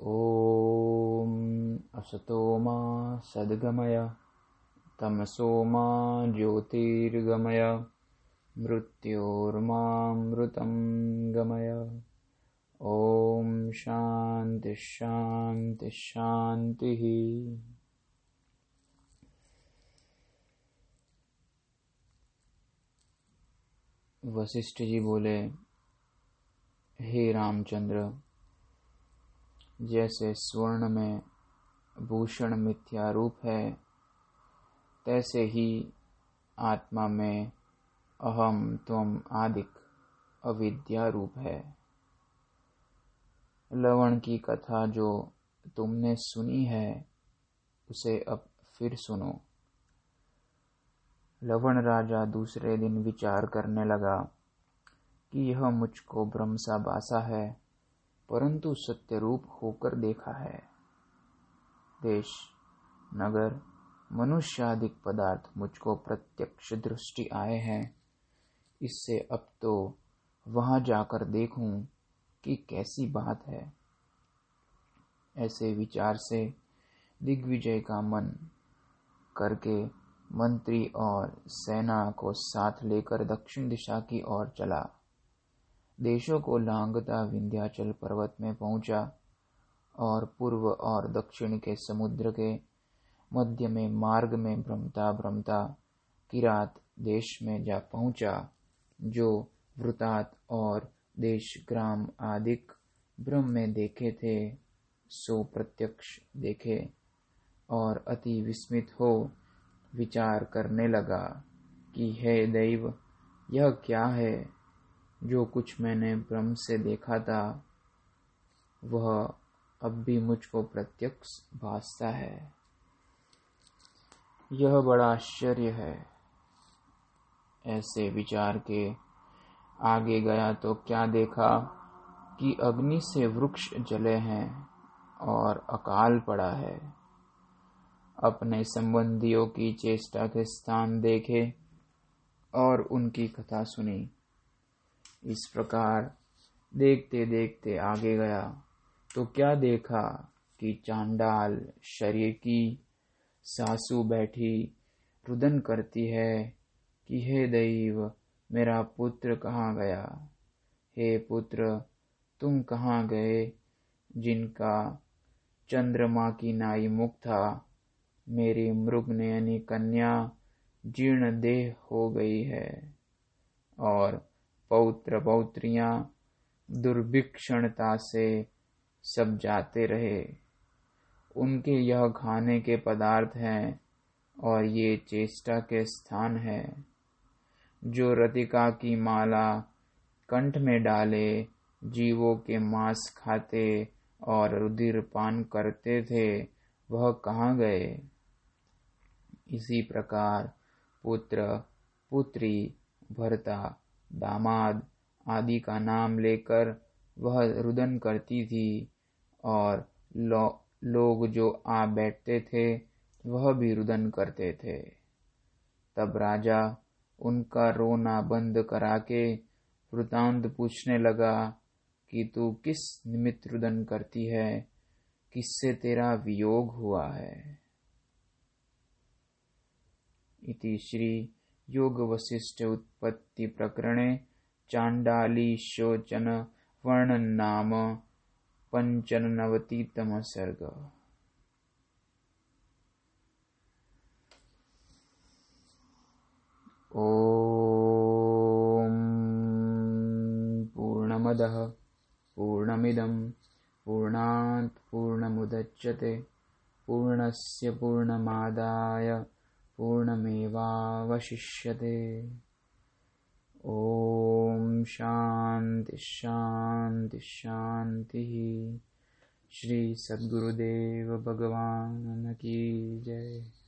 ॐ असतो मा सद्गमय तमसो मा ज्योतिर्गमय, मृत्योर्मामृतं गमय। ॐ शान्तिः शान्तिः शान्तिः वशिष्ठ जी बोले, हे रामचंद्र जैसे स्वर्ण में भूषण मिथ्या रूप है, तैसे ही आत्मा में अहम त्वम आदिक अविद्या रूप है। लवण की कथा जो तुमने सुनी है, उसे अब फिर सुनो। लवण राजा दूसरे दिन विचार करने लगा कि यह मुझको भ्रम सा बासा है। परंतु सत्य रूप होकर देखा है। देश, नगर, मनुष्याधिक पदार्थ मुझको प्रत्यक्ष दृष्टि आए हैं। इससे अब तो वहाँ जाकर देखूँ कि कैसी बात है। ऐसे विचार से दिग्विजय का मन करके मंत्री और सेना को साथ लेकर दक्षिण दिशा की ओर चला। देशों को लांगता विंध्याचल पर्वत में पहुँचा और पूर्व और दक्षिण के समुद्र के मध्य में मार्ग में भ्रमता भ्रमता किरात देश में जा पहुँचा, जो वृतात और देश ग्राम आदिक ब्रह्म में देखे थे, सो प्रत्यक्ष देखे और अति विस्मित हो विचार करने लगा कि, हे दैव, यह क्या है? जो कुछ मैंने ब्रह्म से देखा था, वह अब भी मुझको प्रत्यक्ष भासता है। यह बड़ा आश्चर्य है। ऐसे विचार के आगे गया तो क्या देखा कि अग्नि से वृक्ष जले हैं और अकाल पड़ा है। अपने संबंधियों की चेष्टा के स्थान देखे और उनकी कथा सुनी। इस प्रकार देखते देखते आगे गया। तो क्या देखा कि चांडाल शरीर की सासू बैठी रुदन करती है कि, हे दैव, मेरा पुत्र कहाँ गया? हे पुत्र, तुम कहाँ गए जिनका चंद्रमा की नाई मुख था? मेरी मृग नयनी कन्या जीर्ण देह हो गई है और पौत्र पौत्रियाँ दुर्भिक्षणता से सब जाते रहे। उनके यह खाने के पदार्थ हैं और ये चेष्टा के स्थान है। जो रतिका की माला कंठ में डाले, जीवों के मांस खाते और रुधिर पान करते थे, वह कहाँ गए? इसी प्रकार पुत्र, पुत्री, भरता दामाद आदि का नाम लेकर वह रुदन करती थी और लो, लोग जो आ बैठते थे वह भी रुदन करते थे। तब राजा उनका रोना बंद करा के वृतांत पूछने लगा कि तू किस निमित्त रुदन करती है? किससे तेरा वियोग हुआ है? इति श्री योगवशिष्ठत्पत्तिप्रकरणे चाण्डालीशोचन वर्णन्नाम पञ्चनवतितमः सर्ग पूर्णमदः पूर्णमिदं पूर्णात् पूर्णमुदच्यते पूर्णस्य पूर्णमादाय पूर्णमेवावशिष्यते। ॐ शान्ति शान्ति शान्तिः। श्री सद्गुरुदेव भगवान की जय।